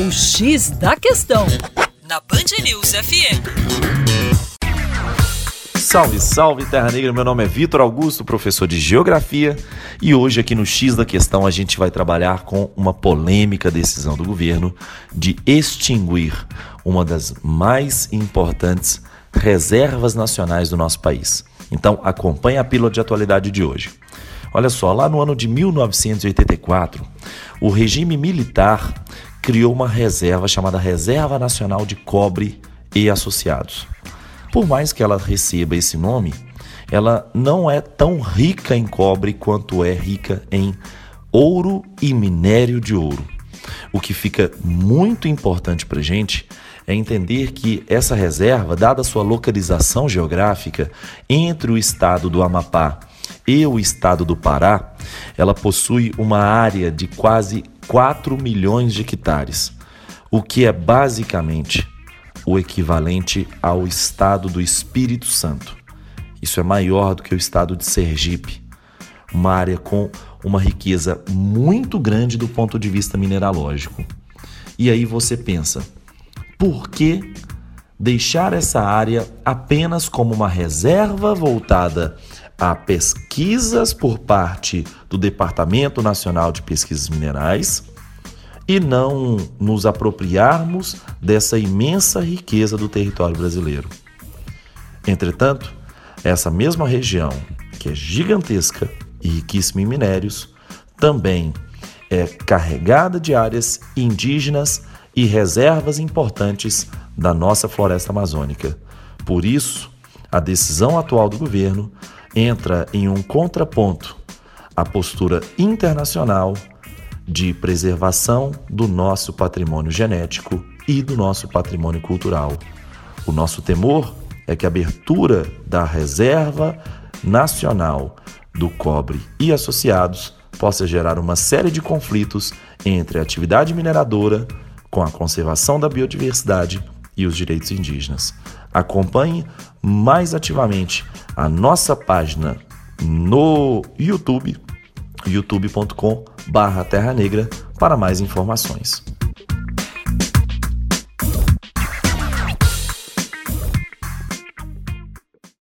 O X da Questão, na Band News FM. Salve, salve Terra Negra, meu nome é Vitor Augusto, professor de Geografia, e hoje aqui no X da Questão a gente vai trabalhar com uma polêmica decisão do governo de extinguir uma das mais importantes reservas nacionais do nosso país. Então acompanhe a pílula de atualidade de hoje. Olha só, lá no ano de 1984, o regime militar criou uma reserva chamada Reserva Nacional de Cobre e Associados. Por mais que ela receba esse nome, ela não é tão rica em cobre quanto é rica em ouro e minério de ouro. O que fica muito importante para gente é entender que essa reserva, dada sua localização geográfica entre o estado do Amapá e o estado do Pará, ela possui uma área de quase 4 milhões de hectares, o que é basicamente o equivalente ao estado do Espírito Santo. Isso é maior do que o estado de Sergipe, uma área com uma riqueza muito grande do ponto de vista mineralógico. E aí você pensa, por que deixar essa área apenas como uma reserva voltada a pesquisas por parte do Departamento Nacional de Pesquisas Minerais e não nos apropriarmos dessa imensa riqueza do território brasileiro. Entretanto, essa mesma região, que é gigantesca e riquíssima em minérios, também é carregada de áreas indígenas e reservas importantes da nossa floresta amazônica. Por isso, a decisão atual do governo entra em um contraponto à postura internacional de preservação do nosso patrimônio genético e do nosso patrimônio cultural. O nosso temor é que a abertura da Reserva Nacional do Cobre e Associados possa gerar uma série de conflitos entre a atividade mineradora com a conservação da biodiversidade e os direitos indígenas. Acompanhe mais ativamente a nossa página no YouTube, youtube.com/terra negra para mais informações.